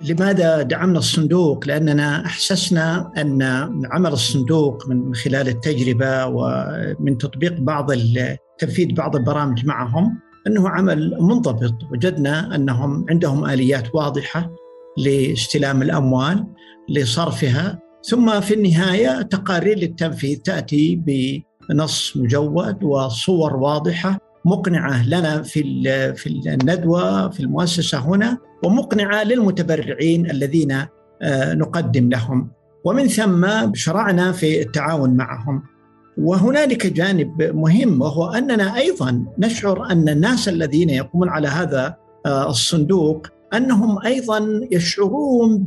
لماذا دعمنا الصندوق؟ لأننا أحسسنا أن عمل الصندوق من خلال التجربة ومن تطبيق بعض تنفيذ بعض البرامج معهم أنه عمل منضبط، وجدنا أنهم عندهم آليات واضحة لاستلام الأموال لصرفها ثم في النهاية تقارير للتنفيذ تأتي بنص مجود وصور واضحة مقنعة لنا في في الندوة في المؤسسة هنا ومقنعة للمتبرعين الذين آه، نقدم لهم. ومن ثم شرعنا في التعاون معهم. وهنالك جانب مهم وهو أننا أيضا نشعر أن الناس الذين يقومون على هذا آه، الصندوق أنهم أيضا يشعرون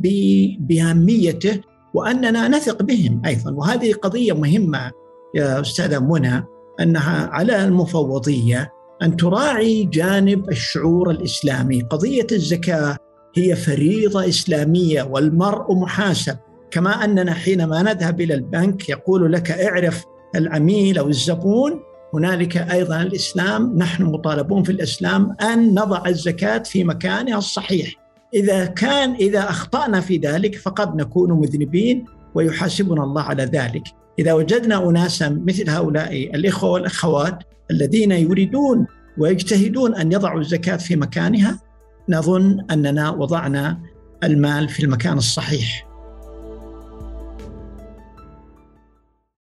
بأهميته وأننا نثق بهم أيضا. وهذه قضية مهمة يا أستاذة منى. أنها على المفوضية أن تراعي جانب الشعور الإسلامي، قضية الزكاة هي فريضة إسلامية والمرء محاسب، كما أننا حينما نذهب إلى البنك يقول لك اعرف العميل أو الزبون هنالك أيضا الإسلام نحن مطالبون في الإسلام أن نضع الزكاة في مكانها الصحيح. إذا كان إذا أخطأنا في ذلك فقد نكون مذنبين ويحاسبنا الله على ذلك. إذا وجدنا اناسا مثل هؤلاء الإخوة والأخوات الذين يريدون ويجتهدون أن يضعوا الزكاة في مكانها نظن أننا وضعنا المال في المكان الصحيح.